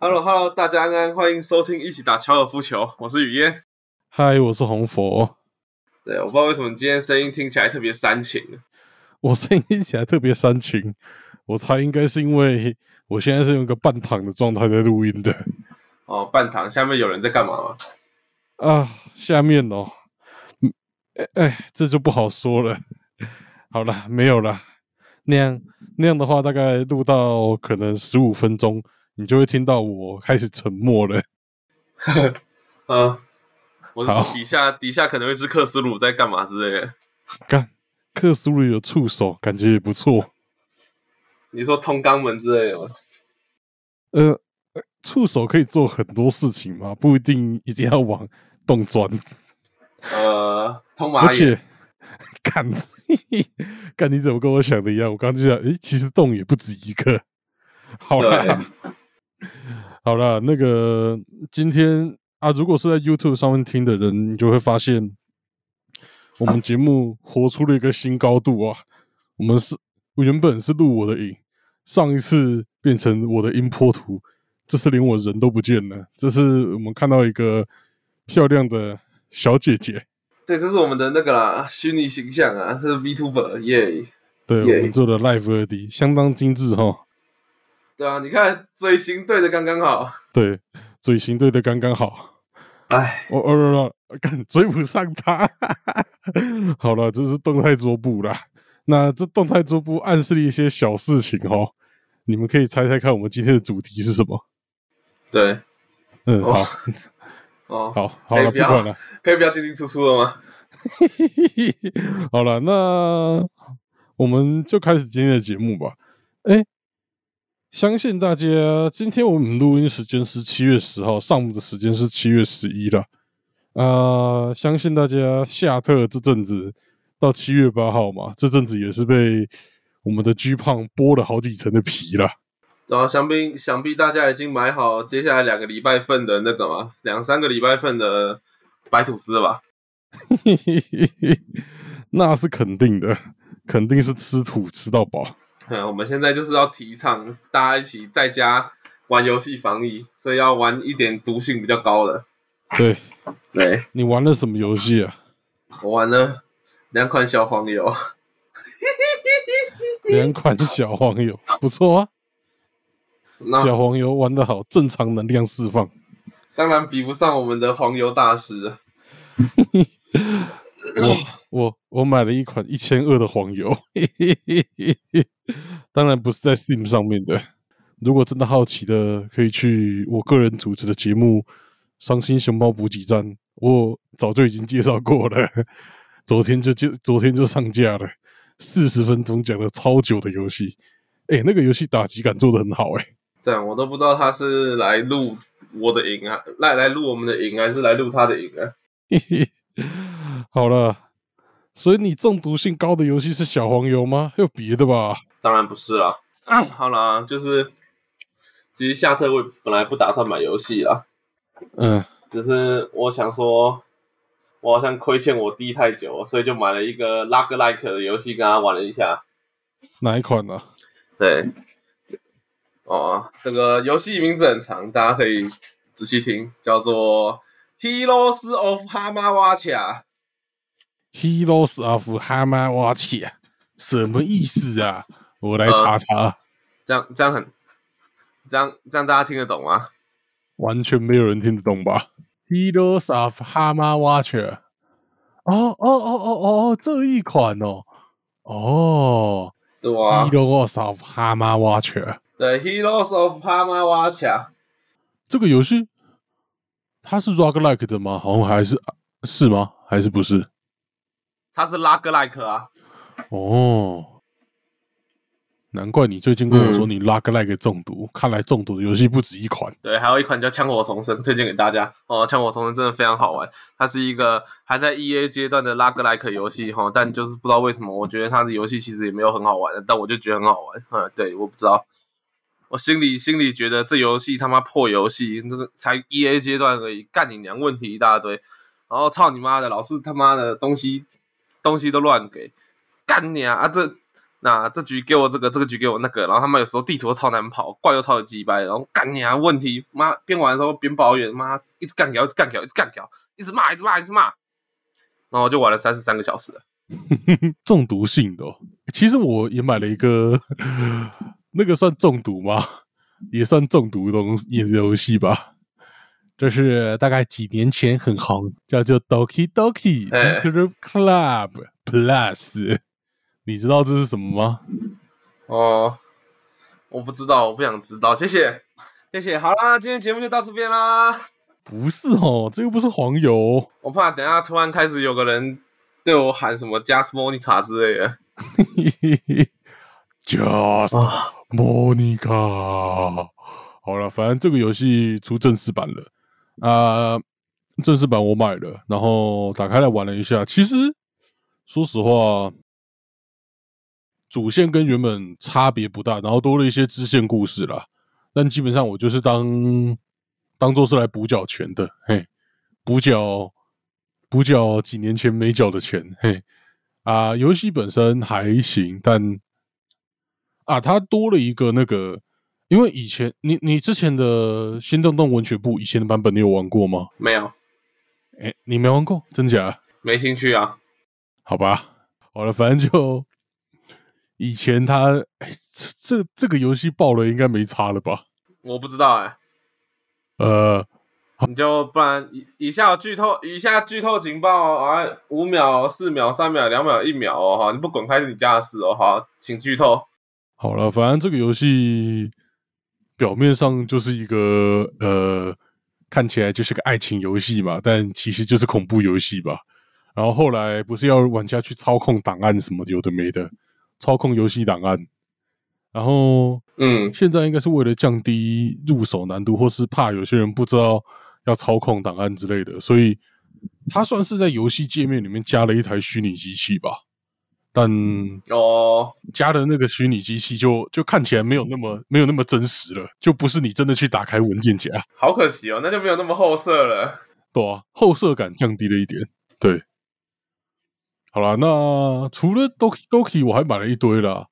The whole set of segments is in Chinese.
Hello Hello，大家安安，欢迎收听一起打高尔夫球，我是雨嫣。嗨，我是红佛。对，我不知道为什么今天声音听起来特别煽情。我声音听起来特别煽情，我猜应该是因为我现在是用一个半躺的状态在录音的。哦，半躺，下面有人在干嘛吗？啊，下面哦，嗯，哎哎，这就不好说了。好了，没有了。那样那样的话，大概录到可能十五分钟，你就会听到我开始沉默了。嗯，我是底下底下可能会是克斯鲁在干嘛之类的。干，克斯鲁有触手，感觉也不错。你说通肛门之类的吗？呃，触手可以做很多事情嘛，不一定一定要往洞钻。呃，通马眼。干，干！你怎么跟我想的一样？我刚刚就想，诶，其实洞也不止一个。好了，好了，那个今天啊，如果是在 YouTube 上面听的人，你就会发现我们节目活出了一个新高度啊！我们是原本是录我的影，上一次变成我的音波图，这次连我人都不见了。这是我们看到一个漂亮的小姐姐。对，这是我们的那个啦，虚拟形象啊，这是 VTuber 耶。对，我们做的 Live 二 D 相当精致哈。对啊，你看嘴型对的刚刚好。对，嘴型对的刚刚好。哎，我我我赶追不上他。好了，这是动态桌布啦。那这动态桌布暗示了一些小事情哦，你们可以猜猜看，我们今天的主题是什么？对，嗯，好。哦，好，好了，不管了，可以不要进进出出了吗？好了，那我们就开始今天的节目吧。哎，相信大家，今天我们录音时间是七月十号，上午的时间是七月十一了。啊，相信大家夏特这阵子到七月八号嘛，这阵子也是被我们的巨胖剥了好几层的皮了。然后想必想必大家已经买好接下来两个礼拜份的那个嘛，两三个礼拜份的白吐司了吧？那是肯定的，肯定是吃土吃到饱。嗯，我们现在就是要提倡大家一起在家玩游戏防疫，所以要玩一点毒性比较高的。对，对，你玩了什么游戏啊？我玩了两款小黄油。两款小黄油，不错啊。小黄油玩的好，正常能量释放，当然比不上我们的黄油大师。我我我买了一款一千二的黄油，当然不是在 Steam 上面的。如果真的好奇的，可以去我个人主持的节目《伤心熊猫补给站》，我早就已经介绍过了。昨天就就昨天就上架了，四十分钟讲了超久的游戏。哎，那个游戏打击感做的很好，哎。这样我都不知道他是来录我的影啊，来来录我们的影，还是来录他的影啊？好了，所以你中毒性高的游戏是小黄油吗？还有别的吧？当然不是啦。好啦，就是其实下特我本来不打算买游戏啦，嗯，只是我想说，我好像亏欠我弟太久，所以就买了一个拉格莱克的游戏跟他玩了一下。哪一款呢？对。哦，这个游戏名字很长，大家可以仔细听，叫做《Heroes of Hamawacha》。Heroes of Hamawacha 什么意思啊？我来查查。这样这样很，这样这样大家听得懂吗？完全没有人听得懂吧？Heroes of Hamawacha。哦哦哦哦哦，这一款哦，哦，对啊，Heroes of Hamawacha。对，Heroes of Hamawacha 这个游戏，它是 Roguelike 的吗？好像还是是吗？还是不是？它是 Roguelike 啊。哦，难怪你最近跟我说你 Roguelike 中毒，看来中毒的游戏不止一款。对，还有一款叫《枪火重生》，推荐给大家哦。《枪火重生》真的非常好玩，它是一个还在 EA 阶段的 Roguelike 游戏哈，但就是不知道为什么，我觉得它的游戏其实也没有很好玩，但我就觉得很好玩。嗯，对，我不知道。我心里心里觉得这游戏他妈破游戏，这个才 E A 阶段而已，干你娘问题一大堆，然后操你妈的，老是他妈的东西东西都乱给，干你啊！啊这那这局给我这个，这个局给我那个，然后他们有时候地图超难跑，怪又超有鸡掰，然后干你啊问题，妈边玩的时候边抱怨，妈一直干掉，一直干掉，一直干掉，一直骂，一直骂，一直骂，然后就玩了三十三个小时了。中毒性的，其实我也买了一个，那个算中毒吗？也算中毒的东游戏吧。这是大概几年前很红，叫做 Doki Doki Inter Club Plus。你知道这是什么吗？哦，我不知道，我不想知道。谢谢，谢谢。好啦，今天节目就到这边啦。不是哦，这又不是黄油。我怕等下突然开始有个人对我喊什么 Just Monica 之类的。Just Monica。好了，反正这个游戏出正式版了。啊，正式版我买了，然后打开来玩了一下。其实说实话，主线跟原本差别不大，然后多了一些支线故事啦。但基本上我就是当当做是来补缴钱的，嘿，补缴补缴几年前没缴的钱，嘿啊，游戏本身还行，但啊，它多了一个那个。因为以前你你之前的《新动动文学部》以前的版本，你有玩过吗？没有。哎，你没玩过，真假？没兴趣啊。好吧，好了，反正就以前他哎，这这个游戏爆了，应该没差了吧？我不知道哎。呃，你就不然以以下剧透，以下剧透警报啊！五秒、四秒、三秒、两秒、一秒哦哈！你不滚开是你家的事哦哈，请剧透。好了，反正这个游戏。表面上就是一个呃，看起来就是个爱情游戏嘛，但其实就是恐怖游戏吧。然后后来不是要玩家去操控档案什么的有的没的，操控游戏档案。然后嗯，现在应该是为了降低入手难度，或是怕有些人不知道要操控档案之类的，所以它算是在游戏界面里面加了一台虚拟机器吧。但哦，加的那个虚拟机器就就看起来没有那么没有那么真实了，就不是你真的去打开文件夹，好可惜哦，那就没有那么后色了，对啊，后色感降低了一点。对，好了，那除了 Doki Doki，我还买了一堆啦，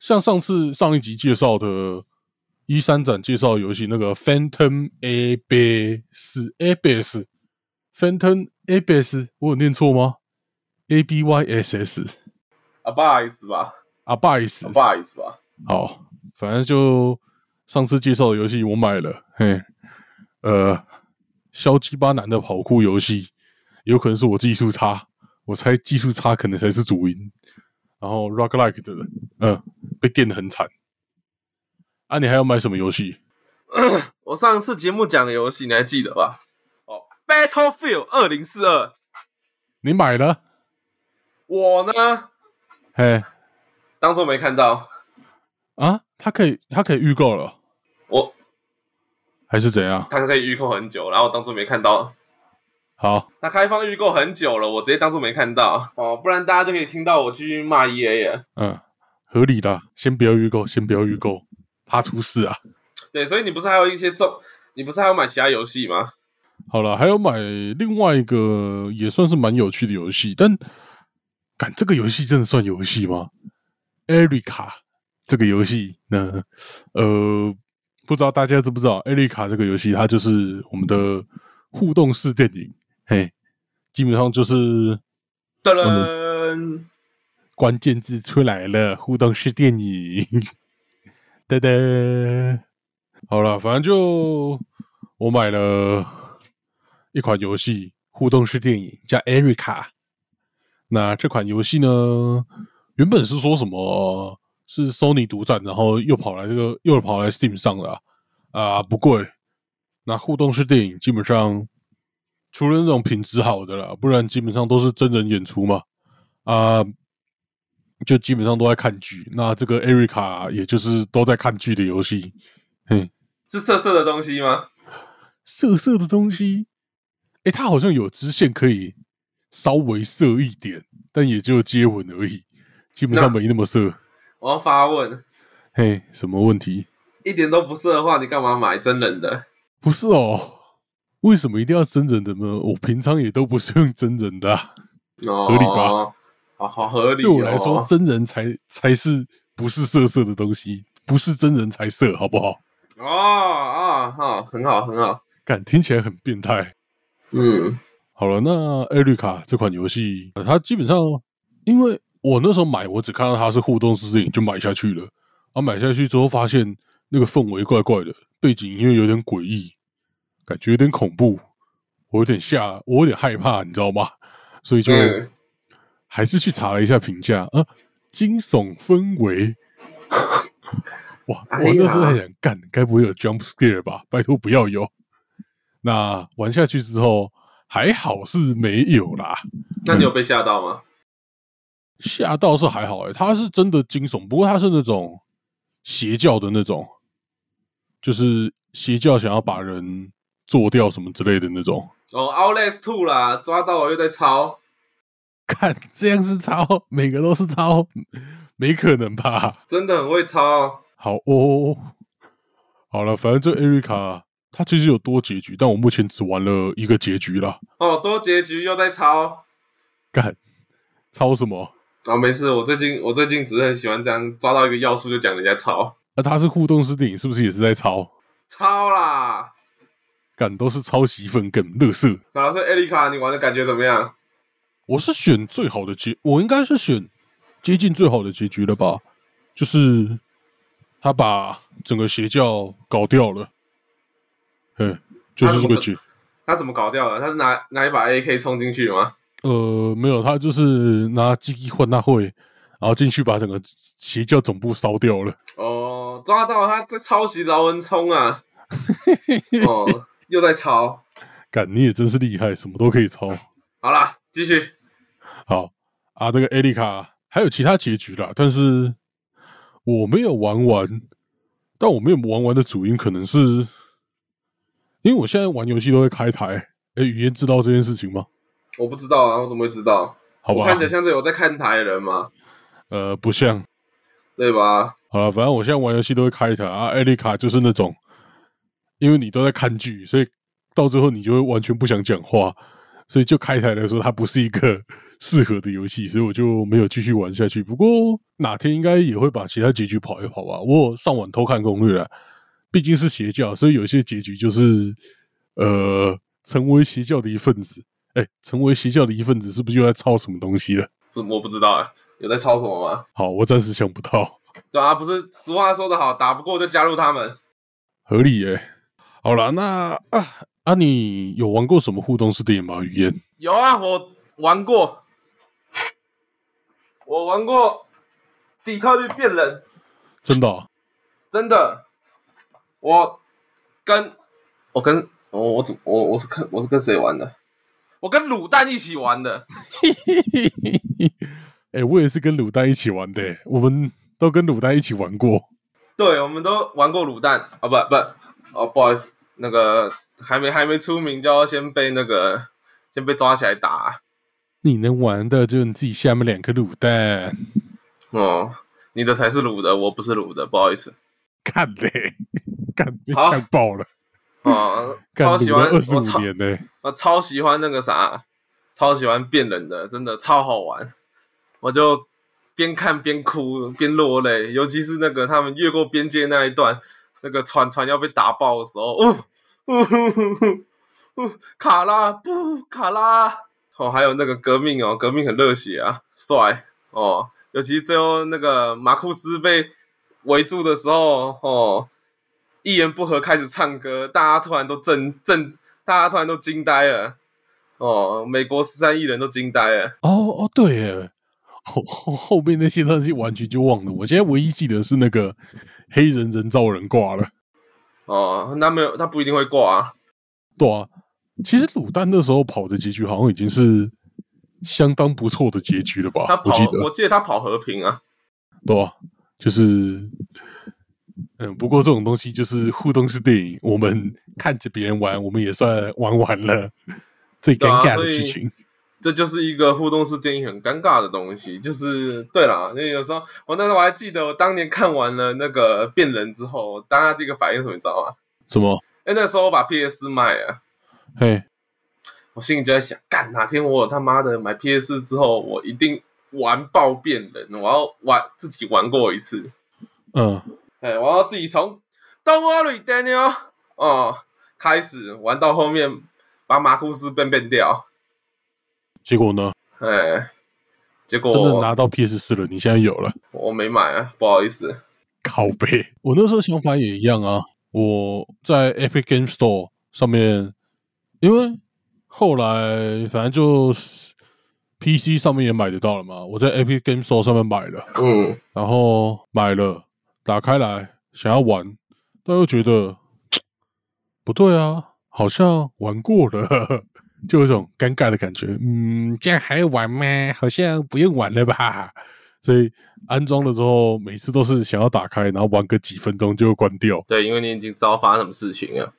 像上次上一集介绍的一三展介绍游戏那个 Phantom Abyss，Abyss，Phantom Abyss，我有念错吗？A B Y S S。啊，不好意思吧？啊，不好意思，不好意思吧？好，反正就上次介绍的游戏我买了，嘿，呃，消鸡巴男的跑酷游戏，有可能是我技术差，我猜技术差可能才是主因。然后 Rock Like 的，嗯，被电的很惨。啊，你还要买什么游戏？我上次节目讲的游戏你还记得吧？哦，Battlefield 二零四二，你买了？我呢？嘿，当做没看到啊？他可以，他可以预购了。我还是怎样？他可以预购很久，然后当做没看到。好，他开放预购很久了，我直接当做没看到哦，不然大家就可以听到我继续骂 E A 了。嗯，合理的，先不要预购，先不要预购，怕出事啊。对，所以你不是还有一些重，你不是还有买其他游戏吗？好了，还有买另外一个也算是蛮有趣的游戏，但。感这个游戏真的算游戏吗？Erica 这个游戏呢？呃，不知道大家知不知道？Erica 这个游戏，它就是我们的互动式电影。嘿，基本上就是噔噔，关键字出来了，互动式电影。噔噔，好了，反正就我买了一款游戏，互动式电影叫 Erica。那这款游戏呢？原本是说什么是 Sony 独占，然后又跑来这个又跑来 Steam 上了啊，不贵。那互动式电影基本上除了那种品质好的啦，不然基本上都是真人演出嘛啊，就基本上都在看剧。那这个 Erica 也就是都在看剧的游戏，嗯，是色色的东西吗？色色的东西？哎，它好像有支线可以。稍微色一点，但也就接吻而已，基本上没那么色。我要发问，嘿，什么问题？一点都不色的话，你干嘛买真人的？不是哦，为什么一定要真人的呢？我平常也都不是用真人的，合理吧？好好合理、对我来说，真人才才是不是色色的东西，不是真人才色，好不好？哦啊哈，很好很好，感听起来很变态。嗯，好了，那艾瑞卡这款游戏，它基本上，因为我那时候买，我只看到它是互动式电影，就买下去了。啊，买下去之后发现那个氛围怪怪的，背景音乐有点诡异，感觉有点恐怖，我有点吓，我有点害怕，你知道吗？所以就还是去查了一下评价，啊，惊悚氛围。哇，我那时候在想，干，该不会有 jump scare 吧？拜托不要有。那玩下去之后，还好是没有啦。那你有被吓到吗？吓到是还好哎，他是真的惊悚，不过他是那种邪教的那种，就是邪教想要把人做掉什么之类的那种。哦，Outlast Two 啦，抓到我又在抄。看这样是抄，每个都是抄，没可能吧？真的很会抄。好哦，好了，反正这艾瑞卡它其实有多结局，但我目前只玩了一个结局了。哦，多结局又在抄，干抄什么？啊，没事，我最近我最近只是很喜欢这样抓到一个要素就讲人家抄。那它是互动式电影，是不是也是在抄？抄啦，干都是抄袭粉梗，乐色。好，所以艾丽卡，你玩的感觉怎么样？我是选最好的结，我应该是选接近最好的结局了吧？就是他把整个邪教搞掉了，嗯，就是这个局。他怎么搞掉了？他是拿拿一把 AK 冲进去吗？呃，没有，他就是拿机换大会，然后进去把整个邪教总部烧掉了。哦，抓到他在抄袭劳恩聪啊！哦，又在抄，干你也真是厉害，什么都可以抄。好啦。继续，好啊，这个艾丽卡还有其他结局啦，但是我没有玩完。但我没有玩完的主因，可能是因为我现在玩游戏都会开台。哎，语言知道这件事情吗？我不知道啊，我怎么会知道？好吧，看起来像是有在看台的人吗？呃，不像，对吧？好了，反正我现在玩游戏都会开台啊。艾丽卡就是那种，因为你都在看剧，所以到最后你就会完全不想讲话。所以就开台来说，它不是一个适合的游戏，所以我就没有继续玩下去。不过哪天应该也会把其他结局跑一跑吧。我上网偷看攻略了，毕竟是邪教，所以有些结局就是呃，成为邪教的一份子。哎，成为邪教的一份子，是不是又在抄什么东西了？不，我不知道啊，有在抄什么吗？好，我暂时想不到。对啊，不是俗话说得好，打不过就加入他们，合理耶。好了，那啊。啊，你有玩过什么互动式电影吗？语言有啊，我玩过，我玩过《底特律变人》，真的，真的，我跟我跟我我怎我我是跟我是跟谁玩的？我跟卤蛋一起玩的。哎，我也是跟卤蛋一起玩的，我们都跟卤蛋一起玩过。对，我们都玩过卤蛋啊，不不，哦，不好意思，那个。还没还没出名就要先被那个先被抓起来打，你能玩的就你自己下面两颗卤蛋哦，你的才是卤的，我不是卤的，不好意思。看嘞，看被呛爆了啊！超喜欢二十五年嘞，我超喜欢那个啥，超喜欢变人的，真的超好玩。我就边看边哭边落泪，尤其是那个他们越过边界那一段，那个船船要被打爆的时候，哦。呜呼呼呼，卡拉不卡拉哦，还有那个革命哦，革命很热血啊，帅哦，尤其最后那个马库斯被围住的时候哦，一言不合开始唱歌，大家突然都震震，大家突然都惊呆了哦，美国十三亿人都惊呆了哦哦，对耶，后后后面那些东西完全就忘了，我现在唯一记得是那个黑人人造人挂了。哦，那没有，他不一定会挂啊。对啊，其实卤蛋那时候跑的结局好像已经是相当不错的结局了吧？他跑，我记得他跑和平啊。对啊，就是，嗯，不过这种东西就是互动式电影，我们看着别人玩，我们也算玩完了，最尴尬的事情。这就是一个互动式电影很尴尬的东西，就是对了，那有时候我那时候我还记得，我当年看完了那个变人之后，当下第一个反应什么，你知道吗？什么？哎，那时候我把 PS 卖了，嘿，我心里就在想，干哪天我他妈的买 PS 之后，我一定玩爆变人，我要玩自己玩过一次。嗯，哎，我要自己从 Don't worry Daniel 哦开始玩到后面，把马库斯变变掉。结果呢？哎，结果真的拿到 PS 四了，你现在有了，我没买啊，不好意思。靠背，我那时候想法也一样啊。我在 Epic Game Store 上面，因为后来反正就是 PC 上面也买得到了嘛，我在 Epic Game Store 上面买了，嗯，然后买了，打开来想要玩，但又觉得 不对啊，好像玩过了，就有一种尴尬的感觉。嗯，这样还要玩吗？好像不用玩了吧。所以安装了之后，每次都是想要打开，然后玩个几分钟就会关掉。对，因为你已经知道发生什么事情了。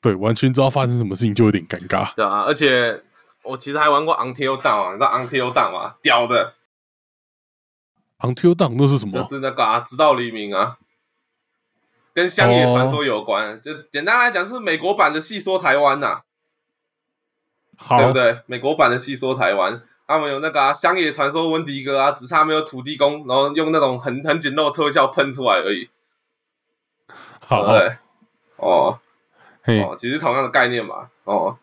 对，完全知道发生什么事情就有点尴尬。对啊，而且我其实还玩过 Until Dawn 啊，你知道 Until Dawn 吗？屌的，Until Dawn 那是什么？就是那个啊，直到黎明啊，跟乡野传说有关。就简单来讲，是美国版的细说台湾呐、好，对不对？美国版的细说台湾，他们有那个啊，乡野传说温迪哥啊，只差没有土地公，然后用那种很很简陋的特效喷出来而已，对好，不对？哦嘿，哦，其实同样的概念嘛。哦，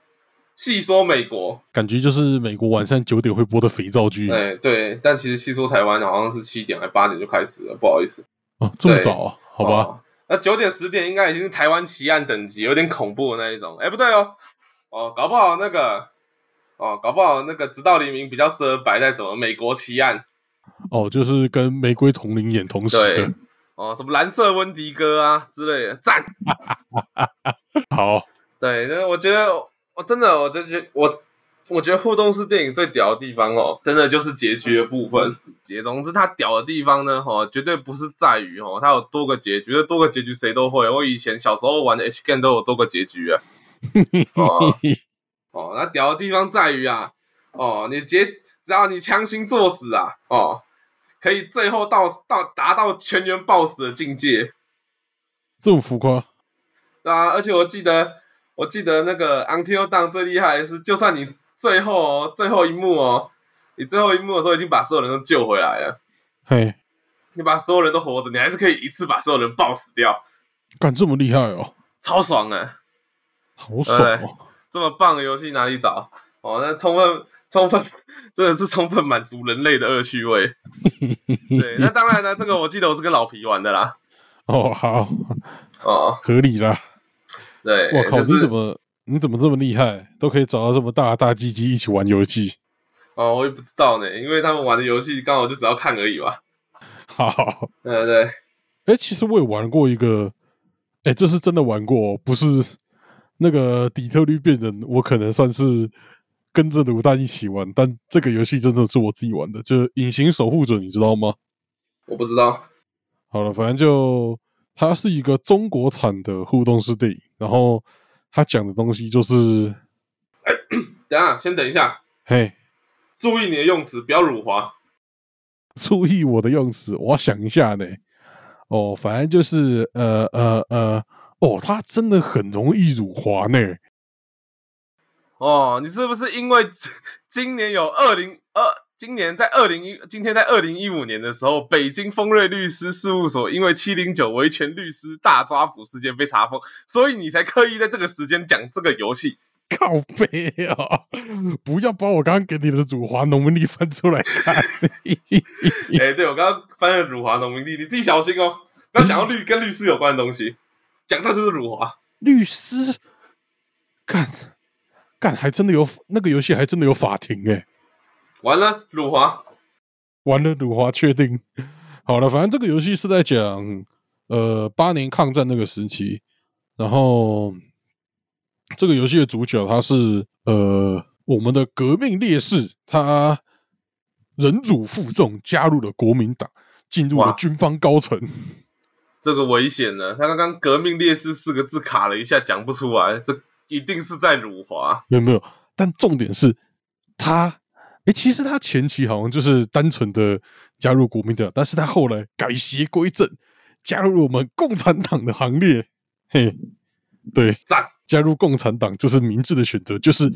细说美国，感觉就是美国晚上九点会播的肥皂剧。哎对，但其实细说台湾好像是七点还八点就开始了，不好意思。哦，这么早啊？好吧，哦那九点十点应该已经是台湾奇案等级，有点恐怖的那一种。哎，不对哦，哦，搞不好那个，哦，搞不好那个直到黎明比较适合摆在什么美国奇案哦，就是跟玫瑰同龄演同时的。哦，什么蓝色温迪哥啊之类的，赞。好，对，那我觉得我真的，我就觉得我。我觉得互动式电影最屌的地方哦，真的就是结局的部分。结，总之它屌的地方呢，哦，绝对不是在于哦，它有多个结局，多个结局谁都会。我以前小时候玩的 H game 都有多个结局啊。哦哦，那屌的地方在于啊，哦，你结只要你强行作死啊，哦，可以最后到到达到全员暴死的境界，这么浮夸？对啊，而且我记得我记得那个 Until down 最厉害的是，就算你最后哦最后一幕哦，你最后一幕的时候已经把所有人都救回来了，嘿，你把所有人都活着，你还是可以一次把所有人爆死掉，干这么厉害哦，超爽的。好爽哦！这么棒的游戏哪里找？哦，那充分充分真的是充分满足人类的恶趣味。对，那当然呢，这个我记得我是跟老皮玩的啦。哦，好，哦，合理啦。对，我靠，就是你怎么你怎么这么厉害，都可以找到这么大大鸡鸡一起玩游戏？哦，我也不知道呢，因为他们玩的游戏刚好就只要看而已吧。好，对对对，哎，其实我也玩过一个，哎，这是真的玩过，不是那个底特律变人，我可能算是跟着卤蛋一起玩，但这个游戏真的是我自己玩的，就是《隐形守护者》，你知道吗？我不知道。好了，反正就它是一个中国产的互动式电影，然后它讲的东西就是，等下，先等一下，嘿，注意你的用词，不要辱华。注意我的用词，我要想一下呢。哦，反正就是呃呃呃，哦，它真的很容易辱华呢。哦，你是不是因为今年有二零二？今年在二零一，今天在二零一五年的时候，北京丰瑞律师事务所因为七零九维权律师大抓捕事件被查封，所以你才刻意在这个时间讲这个游戏。靠背啊！不要把我刚刚给你的辱华农民历翻出来看。哎、对我刚刚翻了辱华农民历，你自己小心哦，不要讲到律跟律师有关的东西，讲到就是辱华。律师，干干，还真的有那个游戏，还真的有法庭哎、完了，辱华。完了，辱华确定。好了，反正这个游戏是在讲呃八年抗战那个时期，然后这个游戏的主角他是呃我们的革命烈士，他忍辱负重加入了国民党，进入了军方高层。这个危险了，他刚刚“革命烈士”四个字卡了一下，讲不出来，这一定是在辱华。没有没有，但重点是他，诶，其实他前期好像就是单纯的加入国民党，但是他后来改邪归正，加入我们共产党的行列。嘿，对，赞！加入共产党就是明智的选择，就是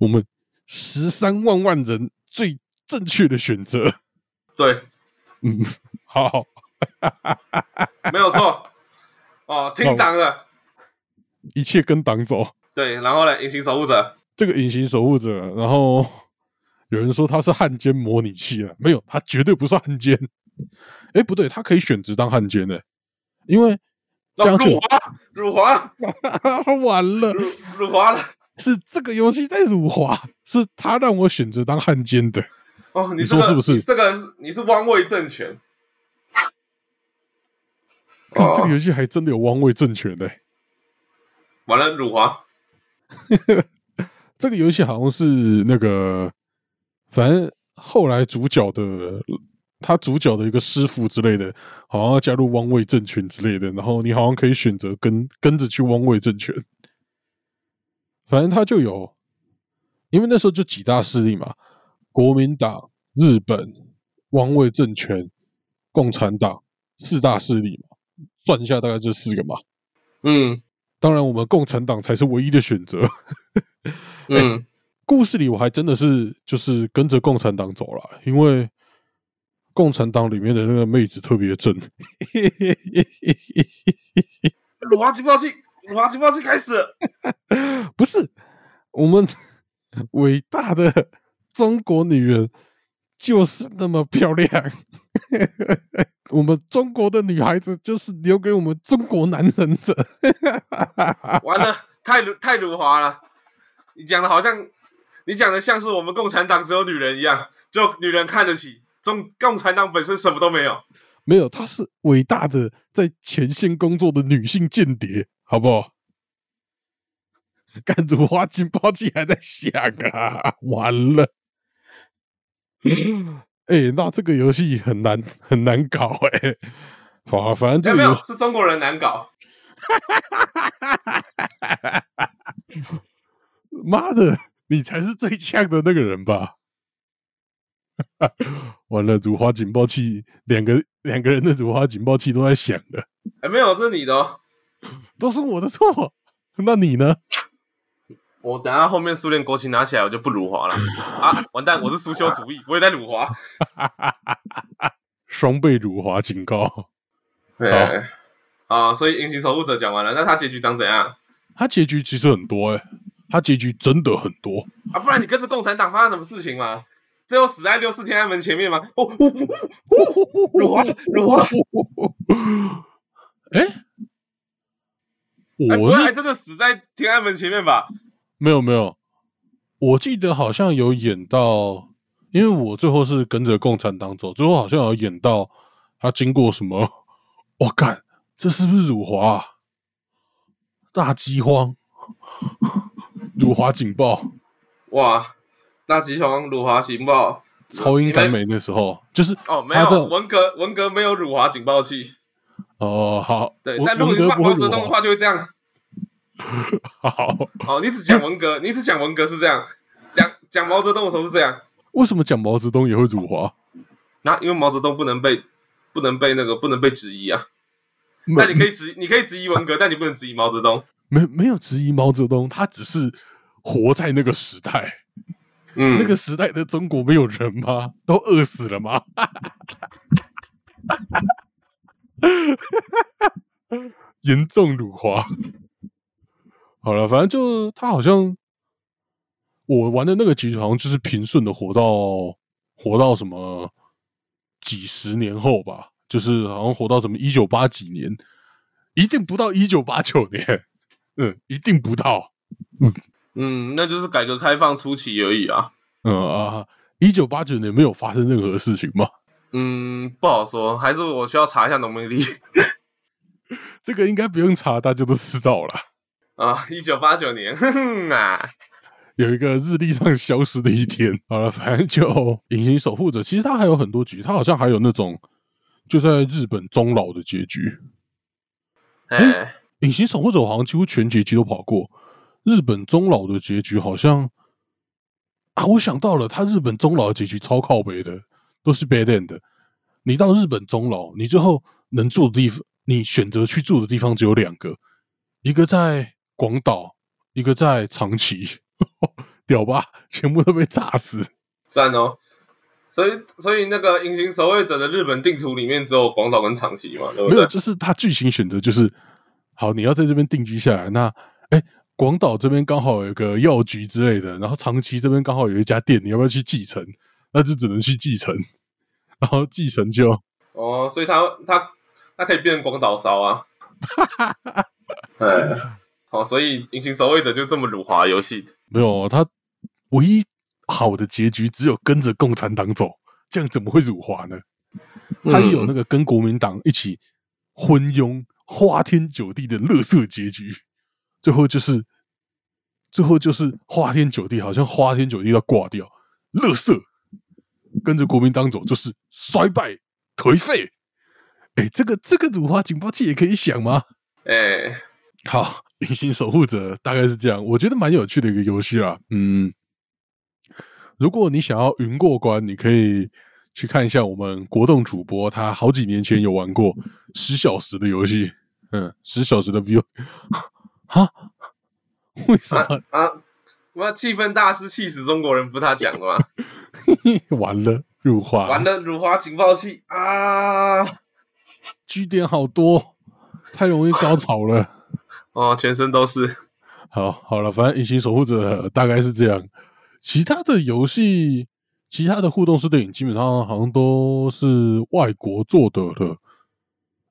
我们十三万万人最正确的选择。对，嗯，好，没有错。哦，听党的，一切跟党走。对，然后呢，隐形守护者，这个隐形守护者，然后有人说他是汉奸模拟器啊，没有，他绝对不是汉奸。哎，不对，他可以选择当汉奸的，因为这样辱华，辱华，完了，辱辱华了，是这个游戏在辱华，是他让我选择当汉奸的。哦，你说是不是？这个是你是汪位政权？看这个游戏还真的有汪位政权的。完了，辱华。这个游戏好像是那个，反正后来主角的他主角的一个师傅之类的，好像要加入汪伪政权之类的，然后你好像可以选择跟跟着去汪伪政权。反正他就有，因为那时候就几大势力嘛。国民党、日本、汪伪政权、共产党四大势力嘛，算一下大概这四个嘛。嗯，当然我们共产党才是唯一的选择。嗯，故事里我还真的是就是跟着共产党走了，因为共产党里面的那个妹子特别正。鲁华情报器，鲁华情报器开始。不是我们伟大的。中国女人就是那么漂亮，我们中国的女孩子就是留给我们中国男人的。完了，太太辱华了！你讲的好像，你讲的像是我们共产党只有女人一样，就女人看得起中共产党本身什么都没有。没有，她是伟大的在前线工作的女性间谍，好不好？干辱华警报器还在响啊！完了。哎，那这个游戏很难很难搞哎，反反正这没有是中国人难搞。妈的，你才是最呛的那个人吧？完了，辱华警报器，两个两个人的辱华警报器都在响了。哎，没有，这是你的，哦，都是我的错。那你呢？我等下后面苏联国旗拿起来，我就不辱华了啊！完蛋，我是苏修主义，我也在辱华，双倍辱华警告。对啊，所以隐形守护者讲完了，那他结局长怎样？他结局其实很多哎，他结局真的很多啊！不然你跟着共产党发生什么事情吗？最后死在六四天安门前面吗？哦，辱华，辱华。哎，我还真的死在天安门前面吧？没有没有，我记得好像有演到，因为我最后是跟着共产党走，最后好像有演到他经过什么，我干，这是不是辱华？大饥荒，辱华警报，哇，大饥荒，辱华警报，超英赶美那时候就是哦，没有文革，文革没有辱华警报器，哦好，对，但如果你放毛泽东的话就会这样。好，好，你只讲文革，你只讲文革是这样，讲讲毛泽东的时候是这样。为什么讲毛泽东也会辱华？那因为毛泽东不能被不能被那个不能被质疑啊。那你可以质你可以质疑文革，但你不能质疑毛泽东。没没有质疑毛泽东，他只是活在那个时代。嗯，那个时代的中国没有人吗？都饿死了吗？严重辱华。好了，反正就他好像我玩的那个结局，好像就是平顺的活到活到什么几十年后吧，就是好像活到什么一九八几年，一定不到一九八九年，嗯，一定不到，嗯嗯，那就是改革开放初期而已啊，嗯啊，一九八九年没有发生任何事情吗？嗯，不好说，还是我需要查一下农民历，这个应该不用查，大家都知道了。啊，一九八九年啊，有一个日历上消失的一天。好了，反正就隐形守护者，其实他还有很多局，他好像还有那种就在日本终老的结局。哎，隐形守护者好像几乎全结局都跑过。日本终老的结局好像啊，我想到了，他日本终老的结局超靠北的，都是 bad end 的。你到日本终老，你最后能住的地方，你选择去住的地方只有两个，一个在。广岛一个在长崎，屌吧，全部都被炸死。赞哦！所以所以那个隐形守卫者的日本地图里面只有广岛跟长崎嘛，对不没有，就是他剧情选择就是，好，你要在这边定居下来，那哎，广岛这边刚好有一个药局之类的，然后长崎这边刚好有一家店，你要不要去继承？那就只能去继承，然后继承就哦，所以他他他可以变成广岛烧啊。哎，好，所以隐形守卫者就这么辱华游戏的。没有他唯一好的结局只有跟着共产党走，这样怎么会辱华呢？他也有那个跟国民党一起昏庸、花天酒地的乐色结局，最后就是最后就是花天酒地，好像花天酒地要挂掉，乐色跟着国民党走就是衰败颓废。哎，这个这个辱华警报器也可以响吗？哎，好，隐形守护者大概是这样，我觉得蛮有趣的一个游戏啦。嗯，如果你想要云过关，你可以去看一下我们国栋主播，他好几年前有玩过十小时的游戏，嗯，十小时的 view，哈，为什么？啊，我气氛大师气死中国人，不是他讲的吗？完了，辱华，完了，辱华警报器啊！据点好多，太容易高潮了。哦，全身都是。好，好了，反正隐形守护者大概是这样。其他的游戏，其他的互动式电影，基本上好像都是外国做的了。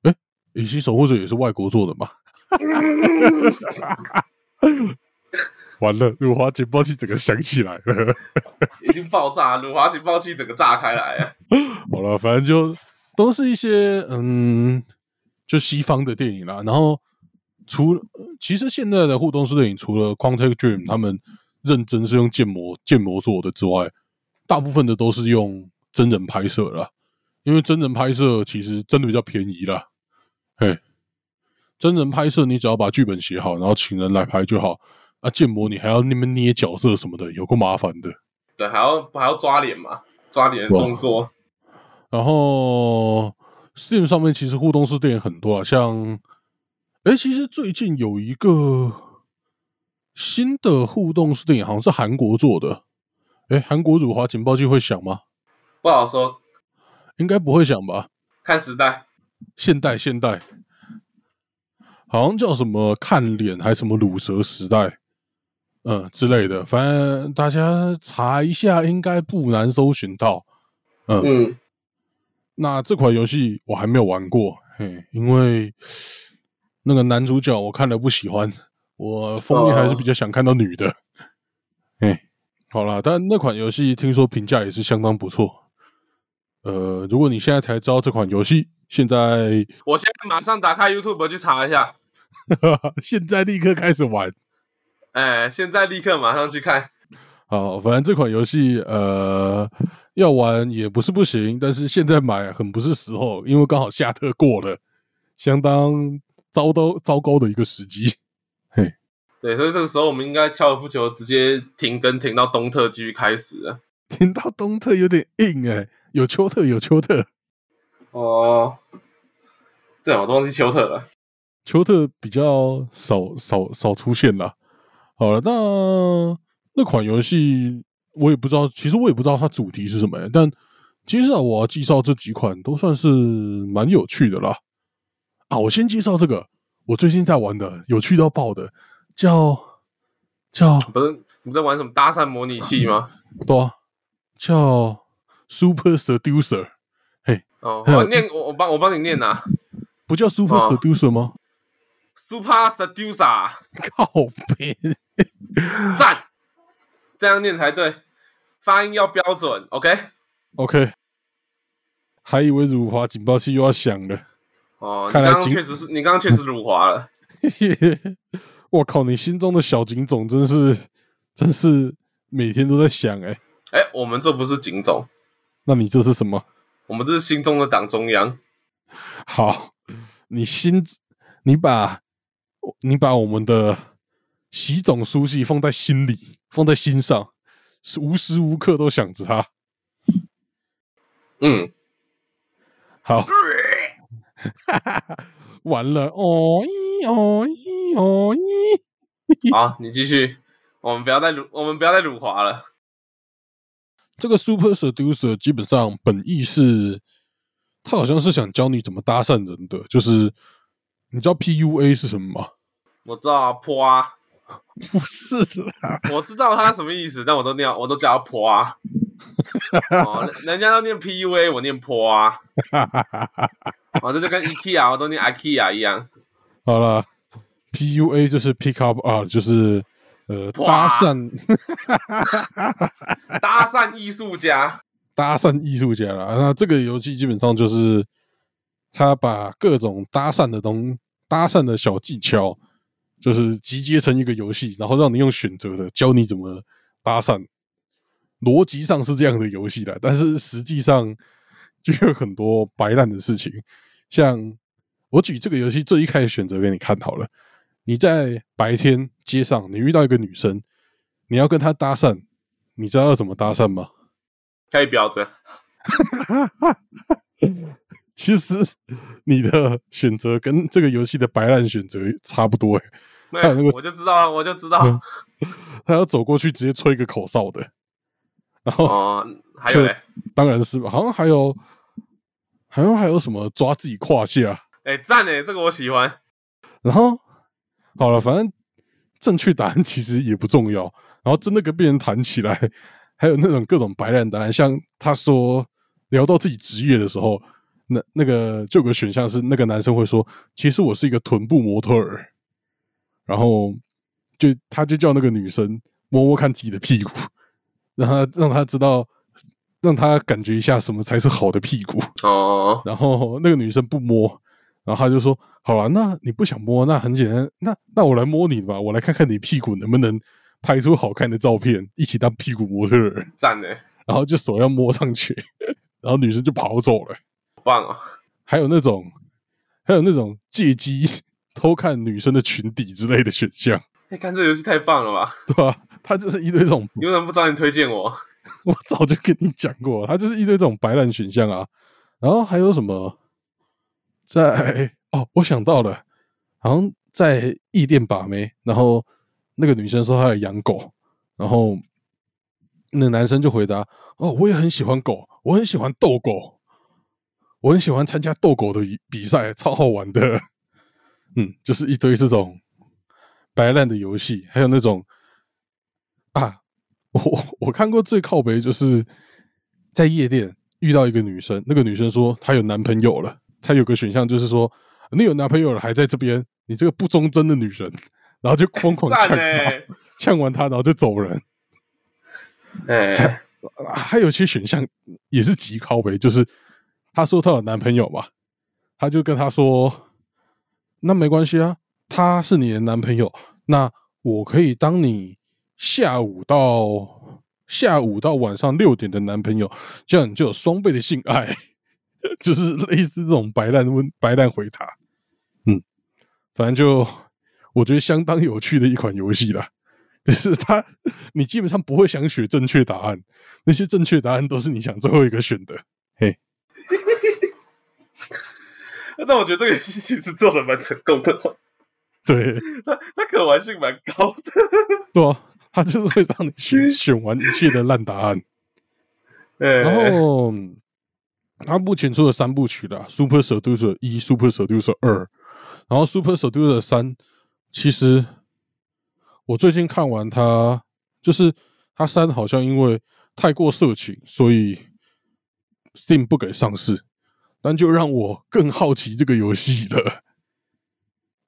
哎，隐形守护者也是外国做的嘛？完了，辱华警报器整个响起来了，已经爆炸，辱华警报器整个炸开来了。好了，反正就都是一些嗯，就西方的电影啦。然后除其实现在的互动式电影，除了 Quantic Dream 他们认真是用建模建模做的之外，大部分的都是用真人拍摄啦。因为真人拍摄其实真的比较便宜啦。嘿，真人拍摄你只要把剧本写好，然后请人来拍就好。啊，建模你还要那边捏角色什么的，有够麻烦的。对，还要还要抓脸嘛，抓脸的动作。然后 Steam 上面其实互动式电影很多啊，像，哎，其实最近有一个新的互动式电影，好像是韩国做的。哎，韩国辱华警报器会响吗？不好说，应该不会响吧？看时代，现代现代，好像叫什么看脸还是什么乳蛇时代。嗯之类的，反正大家查一下，应该不难搜寻到。嗯，嗯，那这款游戏我还没有玩过，嘿，因为那个男主角我看了不喜欢，我封面还是比较想看到女的。哎，好啦，但那款游戏听说评价也是相当不错。呃，如果你现在才知道这款游戏，现在我现在马上打开 YouTube 去查一下，现在立刻开始玩。哎，现在立刻马上去看。好，反正这款游戏呃要玩也不是不行，但是现在买很不是时候，因为刚好夏特过了，相当糟糕糟糕的一个时机。嘿，对，所以这个时候我们应该高尔夫球直接停更，停到东特继续开始了。听到东特有点硬哎、有丘特有丘特，哦，对，我都忘记丘特了。丘特比较少少少出现了。好了，那那款游戏我也不知道，其实我也不知道它主题是什么、欸，但接下来我要介绍这几款都算是蛮有趣的啦。啊，我先介绍这个我最近在玩的，有趣到爆的，叫叫不是你在玩什么搭讪模拟器吗？不啊，叫 Super Seducer，嘿哦，我念我我帮我帮你念呐、不叫 Super 哦 Seducer 吗？Super Seducer，靠边，赞，这样念才对，发音要标准，OK？OK，还以为辱华警报器又要响了。哦，你看来警刚刚确实是你刚刚确实辱华了，我靠，你心中的小警总真是真是每天都在想哎、哎，我们这不是警总，那你这是什么？我们这是心中的党中央。好，你心你把你把我们的习总书记放在心里，放在心上，是无时无刻都想着他。嗯，好 完了哦咦哦咦哦咦，好，你继续，我们不要再辱，我们不要再辱华了。这个 Super Seducer 基本上本意是，他好像是想教你怎么搭讪人的，就是你知道 PUA 是什么吗？我知道啊，泼啊，不是啦，我知道他什么意思，但我都念，我都叫他泼啊。哦，人家都念 PUA，我念泼啊。哦，这就跟 IKEA 我都念 IKEA 一样。好了，PUA 就是 Pick Up 啊，就是呃搭讪，搭讪艺术家，搭讪艺术家啦。那这个游戏基本上就是他把各种搭讪的东、搭讪的小技巧，就是集结成一个游戏，然后让你用选择的教你怎么搭讪。逻辑上是这样的游戏的，但是实际上就有很多白烂的事情。像我举这个游戏最一开始选择给你看好了，你在白天街上，你遇到一个女生，你要跟她搭讪，你知道要怎么搭讪吗？开婊子。其实你的选择跟这个游戏的白烂选择差不多哎。没有，我就知道，我就知道，他要走过去直接吹一个口哨的。然后哦，还有嘞，当然是吧，好像还有，好像还有什么抓自己胯下，哎，赞哎，这个我喜欢。然后好了，反正正确答案其实也不重要。然后真的跟别人谈起来，还有那种各种白烂答案，像他说聊到自己职业的时候，那那个就有个选项是那个男生会说，其实我是一个臀部模特儿，然后就他就叫那个女生摸摸看自己的屁股。让他让他知道，让他感觉一下什么才是好的屁股哦。然后那个女生不摸，然后他就说：“好了，那你不想摸，那很简单，那那我来摸你吧，我来看看你屁股能不能拍出好看的照片，一起当屁股模特儿。”赞呢。然后就手要摸上去，然后女生就跑走了。棒啊！还有那种，还有那种借机偷看女生的裙底之类的选项。你看这游戏太棒了吧？对吧？他就是一堆这种，你为什么不早点推荐我？我早就跟你讲过，他就是一堆这种白烂选项啊。然后还有什么，在哦，我想到了，好像在夜店把妹，然后那个女生说她有养狗，然后那男生就回答：“哦，我也很喜欢狗，我很喜欢逗狗，我很喜欢参加逗狗的比赛，超好玩的。”嗯，就是一堆这种白烂的游戏，还有那种。啊，我我看过最靠北就是在夜店遇到一个女生，那个女生说她有男朋友了，她有个选项就是说你有男朋友了还在这边，你这个不忠贞的女人，然后就疯狂呛她，呛完他然后就走人。哎，还有些选项也是极靠北，就是她说她有男朋友嘛，她就跟他说那没关系啊，他是你的男朋友，那我可以当你。下午到下午到晚上六点的男朋友，这样你就有双倍的性爱，就是类似这种白烂问白烂回答。嗯，反正就我觉得相当有趣的一款游戏啦。就是它，你基本上不会想选正确答案，那些正确答案都是你想最后一个选的。嘿，那我觉得这个游戏其实做的蛮成功的。对，它它可玩性蛮高的。对。啊，它就是会让你选选完一切的烂答案，然后他目前出了三部曲的 Super Seducer 一、Super Seducer 二，然后 Super Seducer 三，其实我最近看完它，就是它三好像因为太过色情，所以 Steam 不给上市，但就让我更好奇这个游戏了。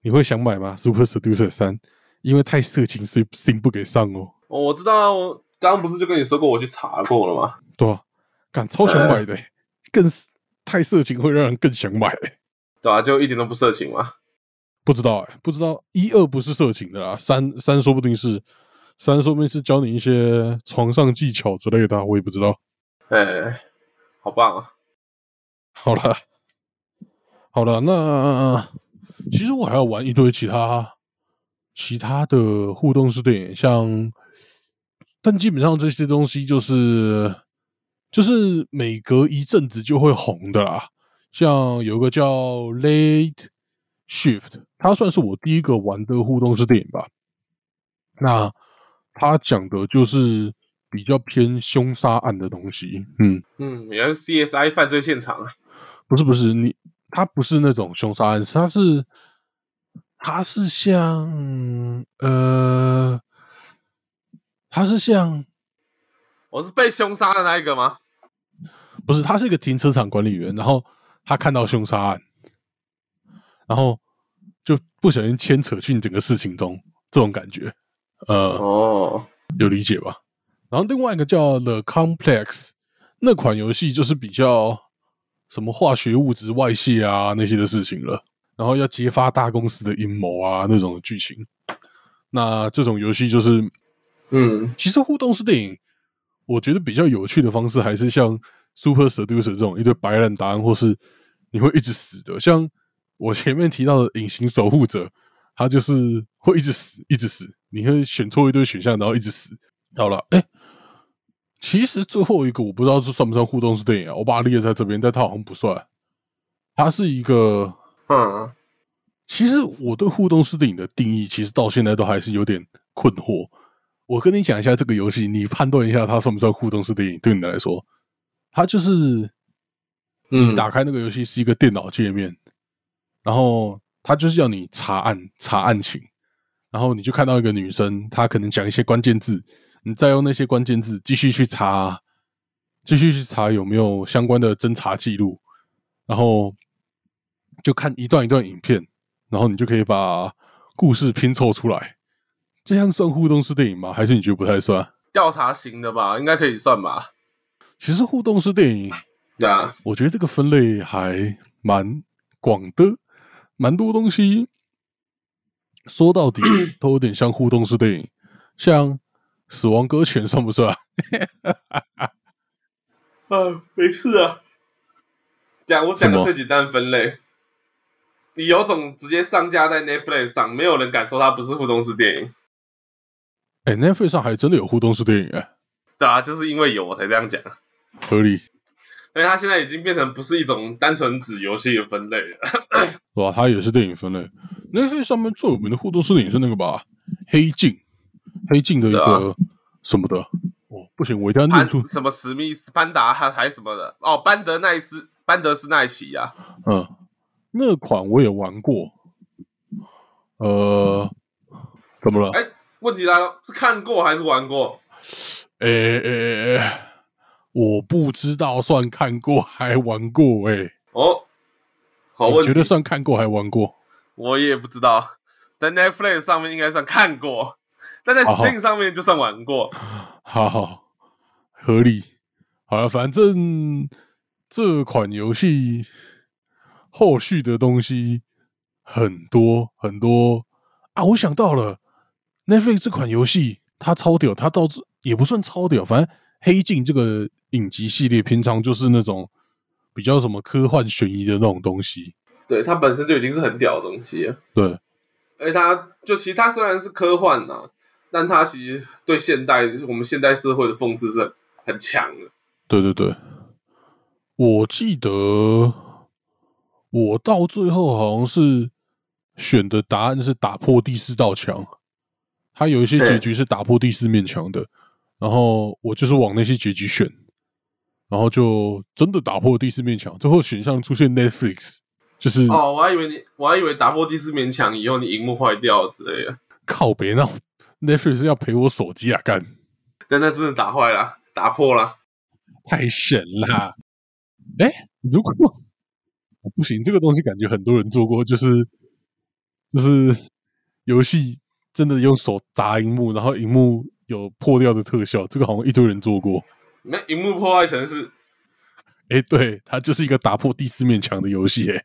你会想买吗？Super Seducer 三？因为太色情，所以 Steam 不给上哦。哦，我知道啊，我刚刚不是就跟你说过，我去查过了吗？对啊，敢超想买的，更太色情会让人更想买。对啊，就一点都不色情吗？不知道哎，不知道一二不是色情的啦，三三说不定是，三说不定是教你一些床上技巧之类的，我也不知道。哎，好棒啊！好了，好了，那其实我还要玩一堆其他。其他的互动式电影，像，但基本上这些东西就是就是每隔一阵子就会红的啦。像有个叫《Late Shift》，它算是我第一个玩的互动式电影吧。那它讲的就是比较偏凶杀案的东西。嗯嗯，原来是 CSI 犯罪现场啊？不是不是，你它不是那种凶杀案，它是它是像呃，它是像我是被凶杀的那一个吗？不是，他是一个停车场管理员，然后他看到凶杀案，然后就不小心牵扯进整个事情中，这种感觉，呃，哦，有理解吧？然后另外一个叫 The Complex 那款游戏，就是比较什么化学物质外泄啊那些的事情了，然后要揭发大公司的阴谋啊那种剧情。那这种游戏就是，嗯，其实互动式电影，我觉得比较有趣的方式还是像。Super Seducer 这种一堆白人答案，或是你会一直死的，像我前面提到的隐形守护者，他就是会一直死，一直死。你会选错一堆选项，然后一直死。好了，哎，其实最后一个我不知道这算不算互动式电影啊？我把它列在这边，但它好像不算。它是一个，嗯，其实我对互动式电影的定义，其实到现在都还是有点困惑。我跟你讲一下这个游戏，你判断一下它算不算互动式电影？对你来说。它就是，你打开那个游戏是一个电脑界面，然后它就是要你查案、查案情，然后你就看到一个女生，她可能讲一些关键字，你再用那些关键字继续去查，继续去查有没有相关的侦查记录，然后就看一段一段影片，然后你就可以把故事拼凑出来。这样算互动式电影吗？还是你觉得不太算？调查型的吧，应该可以算吧。其实互动式电影，对啊，我觉得这个分类还蛮广的，蛮多东西说到底 都有点像互动式电影，像《死亡搁浅》算不算？啊，没事啊，讲我讲个最简单分类，你有种直接上架在 Netflix 上，没有人敢说它不是互动式电影。哎，Netflix 上还真的有互动式电影哎，对啊，就是因为有我才这样讲。合理，因为它现在已经变成不是一种单纯指游戏的分类了，哇，它也是电影分类。那些上面最有名的互动式电影是那个吧，《黑镜》，《黑镜》的一个什么的，哦，不行，我一定要念住什么史密斯、班达还还什么的，哦，班德奈斯、班德斯奈奇呀，嗯，那款我也玩过，呃，怎么了？哎，问题来了，是看过还是玩过？哎哎哎。我不知道算看过还玩过哎哦，好，我觉得算看过还玩过，我也不知道，在 Netflix 上面应该算看过，但在 Steam 上面就算玩过，好好。合理，好了，反正这款游戏后续的东西很多很多。啊，我想到了 Netflix 这款游戏它超屌，它到这也不算超屌，反正黑镜这个。影集系列平常就是那种比较什么科幻悬疑的那种东西，对它本身就已经是很屌的东西了。对，而它就其实它虽然是科幻呐，但它其实对现代我们现代社会的讽刺是很强的。对对对，我记得我到最后好像是选的答案是打破第四道墙，它有一些结局是打破第四面墙的，然后我就是往那些结局选。然后就真的打破第四面墙，最后选项出现 Netflix，就是哦，我还以为你，我还以为打破第四面墙以后你荧幕坏掉之类的。靠别闹，Netflix 要赔我手机啊！干，但那真的打坏了，打破了，太神了！哎，如果不行，这个东西感觉很多人做过，就是就是游戏真的用手砸荧幕，然后荧幕有破掉的特效，这个好像一堆人做过。那荧幕破坏城市，哎，对，它就是一个打破第四面墙的游戏，哎，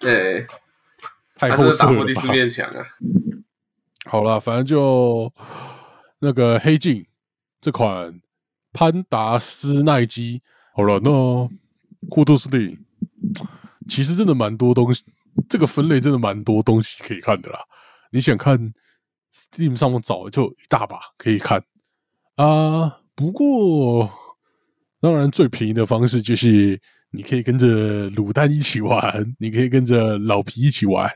对，太后打破第四面墙啊！好了，反正就那个黑镜这款潘达斯奈基，好了，那库杜斯利其实真的蛮多东西，这个分类真的蛮多东西可以看的啦。你想看 Steam 上面找就一大把可以看啊。不过，当然最便宜的方式就是你可以跟着卤蛋一起玩，你可以跟着老皮一起玩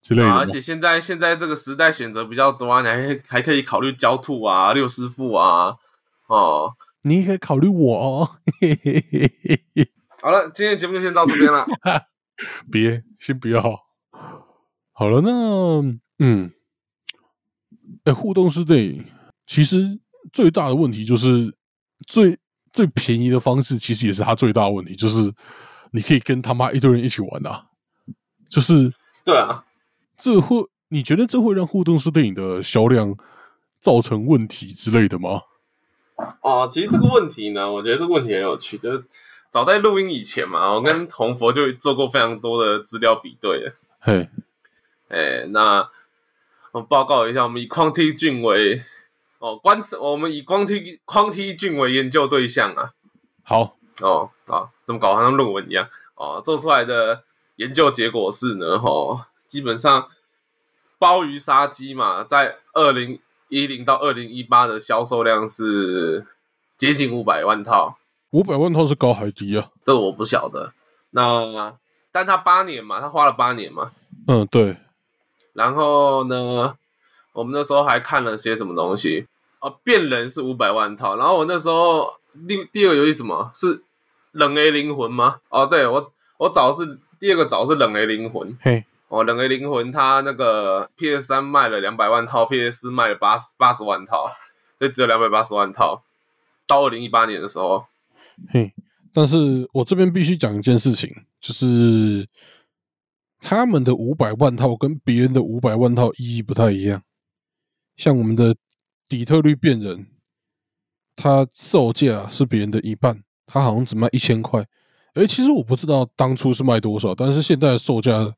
之类的。而且现在现在这个时代选择比较多啊，你还还可以考虑焦兔啊、六师傅啊，哦。你也可以考虑我哦。好了，今天节目就先到这边了。别，先不要。好了，那嗯，哎，互动式电影其实最大的问题就是最最便宜的方式，其实也是它最大的问题，就是你可以跟他妈一堆人一起玩啊。就是对啊，这会你觉得这会让互动式电影的销量造成问题之类的吗？哦，其实这个问题呢，我觉得这个问题很有趣，就是早在录音以前嘛，我跟红佛就做过非常多的资料比对。嘿，哎，那我报告一下，我们以匡梯俊为哦观，我们以匡梯匡梯俊为研究对象啊。好，哦，啊，怎么搞，好像论文一样哦，做出来的研究结果是呢，哦，基本上鲍鱼杀鸡嘛，在二零。一零到二零一八的销售量是接近五百万套，五百万套是高还低啊？这我不晓得。那但他八年嘛，他花了八年嘛。嗯，对。然后呢，我们那时候还看了些什么东西？哦，变人是五百万套。然后我那时候第第二个游戏什么是冷 A 灵魂吗？哦，对我我找是第二个找是冷 A 灵魂。嘿。哦，冷 A 灵魂，它那个 PS 三卖了两百万套，PS 四卖了八十八十万套，所以只有两百八十万套。到二零一八年的时候，嘿，但是我这边必须讲一件事情，就是他们的五百万套跟别人的五百万套意义不太一样。像我们的底特律变人，它售价是别人的一半，它好像只卖一千块。哎，其实我不知道当初是卖多少，但是现在的售价。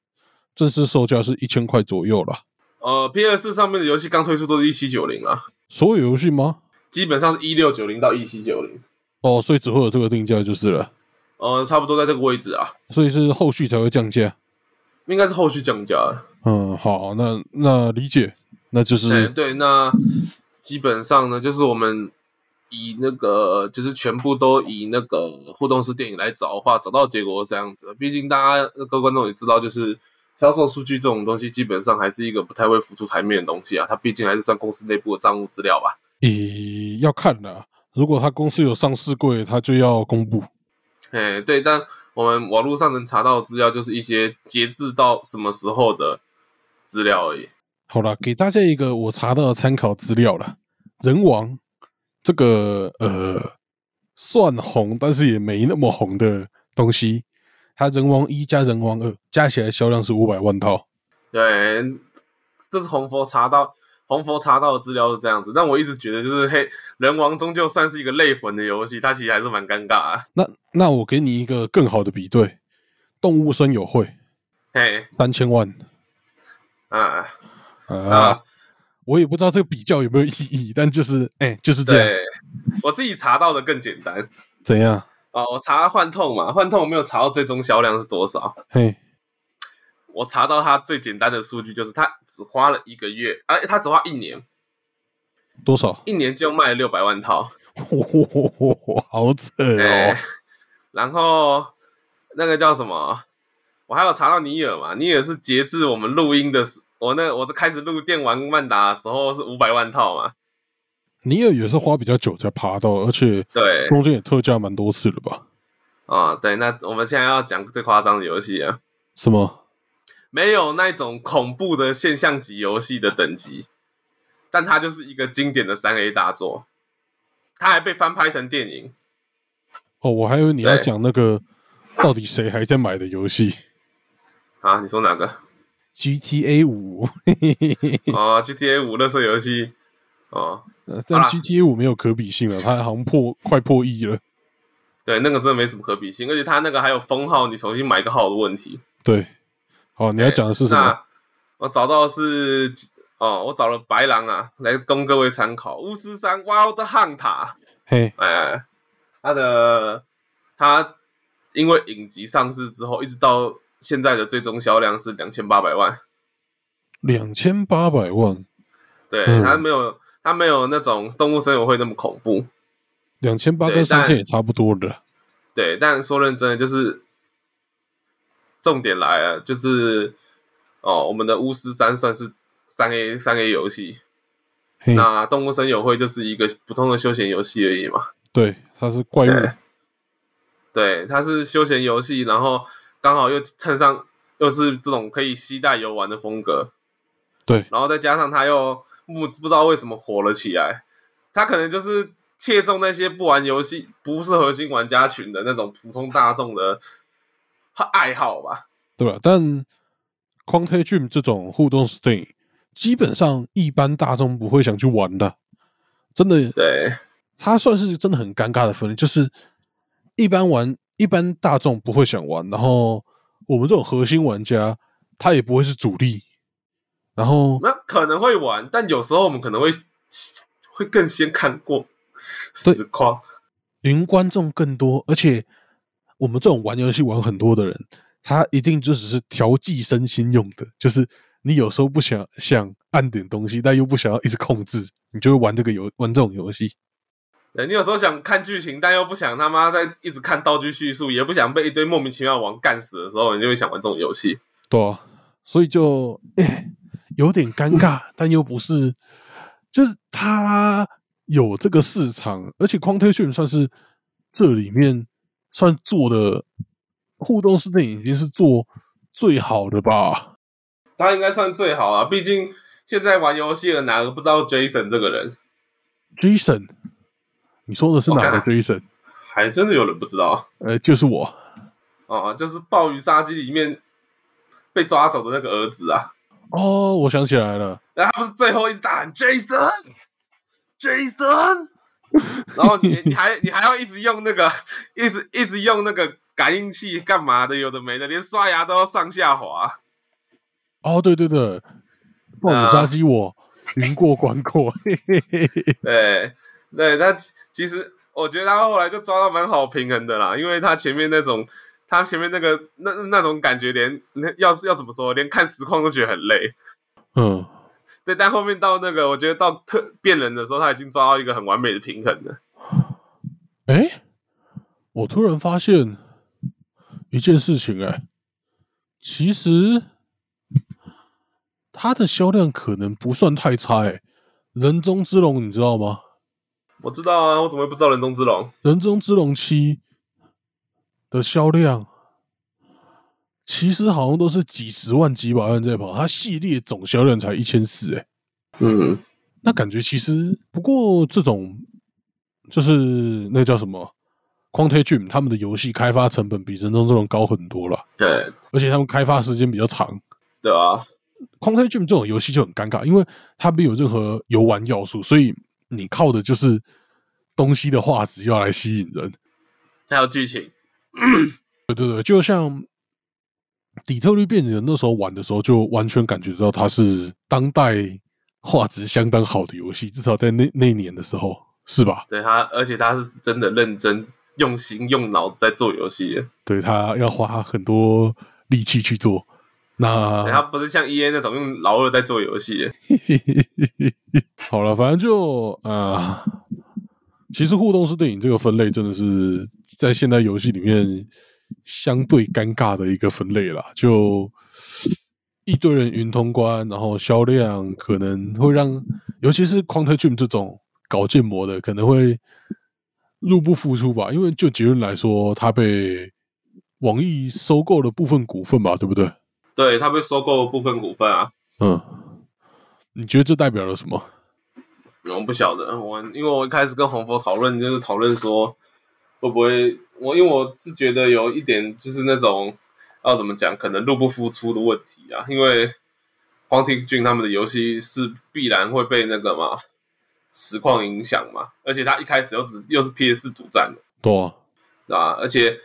正式售价是一千块左右了。呃，PS 上面的游戏刚推出都是一七九零啊。所有游戏吗？基本上是一六九零到一七九零。哦，所以只会有这个定价就是了。呃，差不多在这个位置啊。所以是后续才会降价。应该是后续降价。嗯，好，那那理解，那就是对。那基本上呢，就是我们以那个，就是全部都以那个互动式电影来找的话，找到结果这样子。毕竟大家各位观众也知道，就是。销售数据这种东西，基本上还是一个不太会浮出台面的东西啊。它毕竟还是算公司内部的账务资料吧。咦，要看的，如果他公司有上市柜，他就要公布。哎，对，但我们网络上能查到的资料，就是一些截至到什么时候的资料而已。好了，给大家一个我查到的参考资料了。人王这个呃，算红，但是也没那么红的东西。它人王一加人王二加起来销量是五百万套。对，这是红佛查到红佛查到的资料是这样子。但我一直觉得，就是嘿，人王终究算是一个类魂的游戏，它其实还是蛮尴尬啊。那那我给你一个更好的比对，动物森友会，嘿，三千万。啊啊！我也不知道这个比较有没有意义，但就是哎，就是这样。我自己查到的更简单。怎样？哦，我查幻痛嘛，幻痛我没有查到最终销量是多少。嘿，我查到他最简单的数据就是他只花了一个月，哎，他只花一年，多少？一年就卖了六百万套，哇，好扯哦。然后那个叫什么？我还有查到尼尔嘛？尼尔是截至我们录音的时，我那我这开始录电玩曼达的时候是五百万套嘛？尼尔也是花比较久才爬到，而且对中间也特价蛮多次了吧？啊，对，那我们现在要讲最夸张的游戏啊？什么？没有那种恐怖的现象级游戏的等级，但它就是一个经典的三 A 大作，它还被翻拍成电影。哦，我还以为你要讲那个到底谁还在买的游戏啊？你说哪个？GTA 五啊，GTA 五那色游戏。哦，但 GTA 五没有可比性了，它好像破快破亿了。对，那个真的没什么可比性，而且它那个还有封号，你重新买一个号的问题。对，好，你要讲的是什么？我找到是哦，我找了白狼啊，来供各位参考。巫师三 Wild Hunt，嘿，哎，他的他因为影集上市之后，一直到现在的最终销量是两千八百万。两千八百万，对，它没有。他没有那种动物森友会那么恐怖，两千八跟三千也差不多的。对，但说认真的，就是重点来了，就是哦，我们的巫师三算是三 A 三 A 游戏，那动物森友会就是一个普通的休闲游戏而已嘛。对，它是怪物。对，它是休闲游戏，然后刚好又衬上又是这种可以携带游玩的风格。对，然后再加上它又不不知道为什么火了起来，它可能就是切中那些不玩游戏、不是核心玩家群的那种普通大众的爱好吧？对吧？但 Quantum Dream 这种互动 Steam，基本上一般大众不会想去玩的，真的。对，它算是真的很尴尬的分类，就是一般玩一般大众不会想玩，然后我们这种核心玩家，他也不会是主力。然后那可能会玩，但有时候我们可能会会更先看过实况，云观众更多，而且我们这种玩游戏玩很多的人，他一定就只是调剂身心用的，就是你有时候不想想按点东西，但又不想要一直控制，你就会玩这个游玩这种游戏。对，你有时候想看剧情，但又不想他妈在一直看道具叙述，也不想被一堆莫名其妙的王干死的时候，你就会想玩这种游戏。对，所以就。有点尴尬，但又不是，就是它有这个市场，而且 Quantum 算是这里面算做的互动式电影，已经是做最好的吧？他应该算最好啊，毕竟现在玩游戏的哪个不知道 Jason 这个人？Jason，你说的是哪个 Jason？还真的有人不知道？呃，就是我，哦，就是《暴雨杀机》里面被抓走的那个儿子啊。哦，我想起来了，然后他不是最后一直大喊 Jason，Jason，然后你你还你还要一直用那个，一直一直用那个感应器干嘛的？有的没的，连刷牙都要上下滑。哦，对对对，暴雨杀机我云过关过，对对，他其实我觉得他后来就抓到蛮好平衡的啦，因为他前面那种。他前面那个那那种感觉，连要是要怎么说，连看实况都觉得很累。嗯，对。但后面到那个，我觉得到特变人的时候，他已经抓到一个很完美的平衡了。哎，我突然发现一件事情，哎，其实它的销量可能不算太差。哎，人中之龙，你知道吗？我知道啊，我怎么会不知道人中之龙？人中之龙七。的销量其实好像都是几十万、几百万在跑，它系列总销量才一千四，哎，嗯，那感觉其实不过这种就是那叫什么 Quantum Dream 他们的游戏开发成本比人中这种高很多了，对，而且他们开发时间比较长，对啊，Quantum Dream 这种游戏就很尴尬，因为它没有任何游玩要素，所以你靠的就是东西的画质要来吸引人，还有剧情。对对对，就像底特律变人那时候玩的时候，就完全感觉到它是当代画质相当好的游戏，至少在那那年的时候，是吧？对他，而且他是真的认真、用心、用脑子在做游戏。对他要花很多力气去做，那他不是像 E A 那种用老二在做游戏。好了，反正就啊。其实互动式电影这个分类真的是在现代游戏里面相对尴尬的一个分类啦，就一堆人云通关，然后销量可能会让，尤其是 Quantum Dream 这种搞建模的，可能会入不敷出吧。因为就结论来说，它被网易收购了部分股份吧，对不对？对，它被收购了部分股份啊。嗯，你觉得这代表了什么？我不晓得，我因为我一开始跟洪佛讨论，就是讨论说会不会我，因为我是觉得有一点就是那种要怎么讲，可能入不敷出的问题啊。因为黄庭俊他们的游戏是必然会被那个嘛实况影响嘛，而且他一开始又只又是 PS 独占的，对啊，而且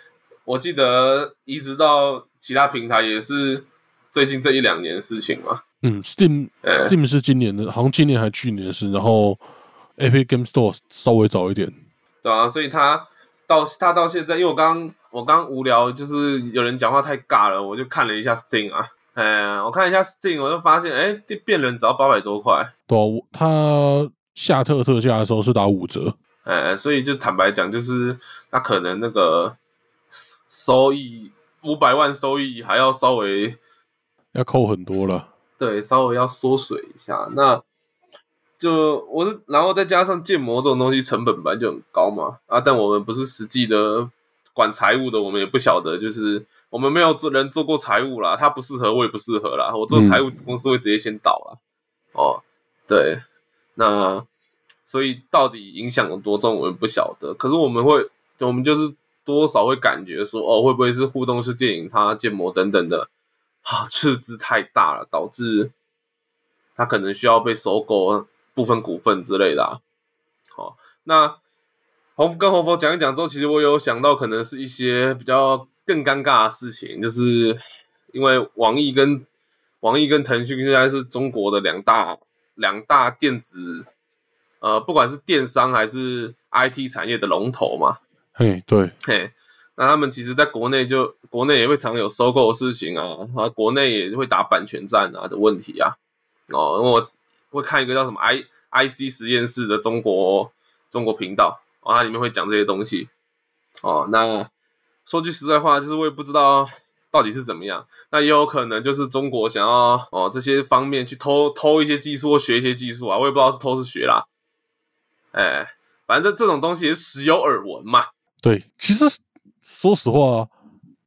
我记得移植到其他平台也是最近这一两年的事情嘛。嗯，Steam，Steam 是今年的，好像今年还去年的事。然后 Epic Game Store 稍微早一点，对啊，所以他到他到现在，因为我刚我刚无聊，就是有人讲话太尬了，我就看了一下 Steam 啊，哎，我看一下 Steam，我就发现，哎，变人只要八百多块，对啊，他下特特价的时候是打五折，哎，所以就坦白讲，就是他可能那个收益五百万收益还要稍微要扣很多了。对，稍微要缩水一下。那就我是，然后再加上建模这种东西成本本来就很高嘛，啊，但我们不是实际的管财务的，我们也不晓得，就是我们没有做人做过财务啦，他不适合，我也不适合啦，我做财务公司会直接先倒了，哦，对，那所以到底影响有多重，我们不晓得，可是我们会，我们就是多少会感觉说，哦，会不会是互动式电影它建模等等的。啊，赤字太大了，导致它可能需要被收购部分股份之类的。好，那红跟红佛讲一讲之后，其实我有想到，可能是一些比较更尴尬的事情，就是因为网易跟网易跟腾讯现在是中国的两大两大电子，呃，不管是电商还是 IT 产业的龙头嘛。嘿，对，嘿。那他们其实，在国内就国内也会常有收购的事情啊，啊，国内也会打版权战啊的问题啊，哦，因为我会看一个叫什么 I I C 实验室的中国中国频道，哦，它里面会讲这些东西，哦，那说句实在话，就是我也不知道到底是怎么样，那也有可能就是中国想要哦这些方面去偷偷一些技术或学一些技术啊，我也不知道是偷是学啦，哎，反正这种东西也时有耳闻嘛，对，其实。说实话，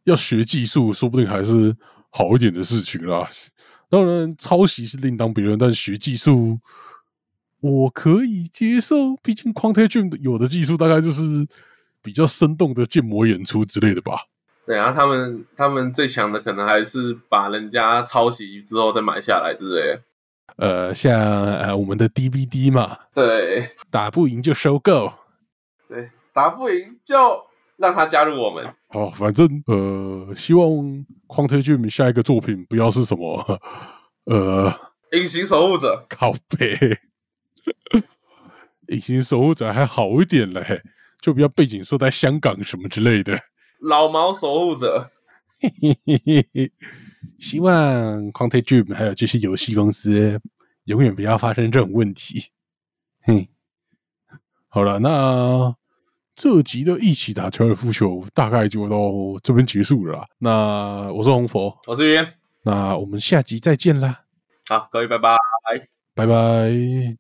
要学技术，说不定还是好一点的事情啦。当然，抄袭是另当别论，但学技术我可以接受。毕竟，Quantum 有的技术大概就是比较生动的建模演出之类的吧。对啊，他们他们最强的可能还是把人家抄袭之后再买下来之类。呃，像呃我们的 DVD 嘛，对，打不赢就收购，对，打不赢就。让他加入我们。好，反正呃，希望匡推俊下一个作品不要是什么 呃，隐形守护者。靠背，隐形守护者还好一点嘞，就不要背景设在香港什么之类的。老毛守护者。希望匡推俊还有这些游戏公司永远不要发生这种问题。嘿，好了，那。这集的一起打高尔夫球大概就到这边结束了。那我是红佛，我是云，那我们下集再见啦！好，各位拜拜，拜拜。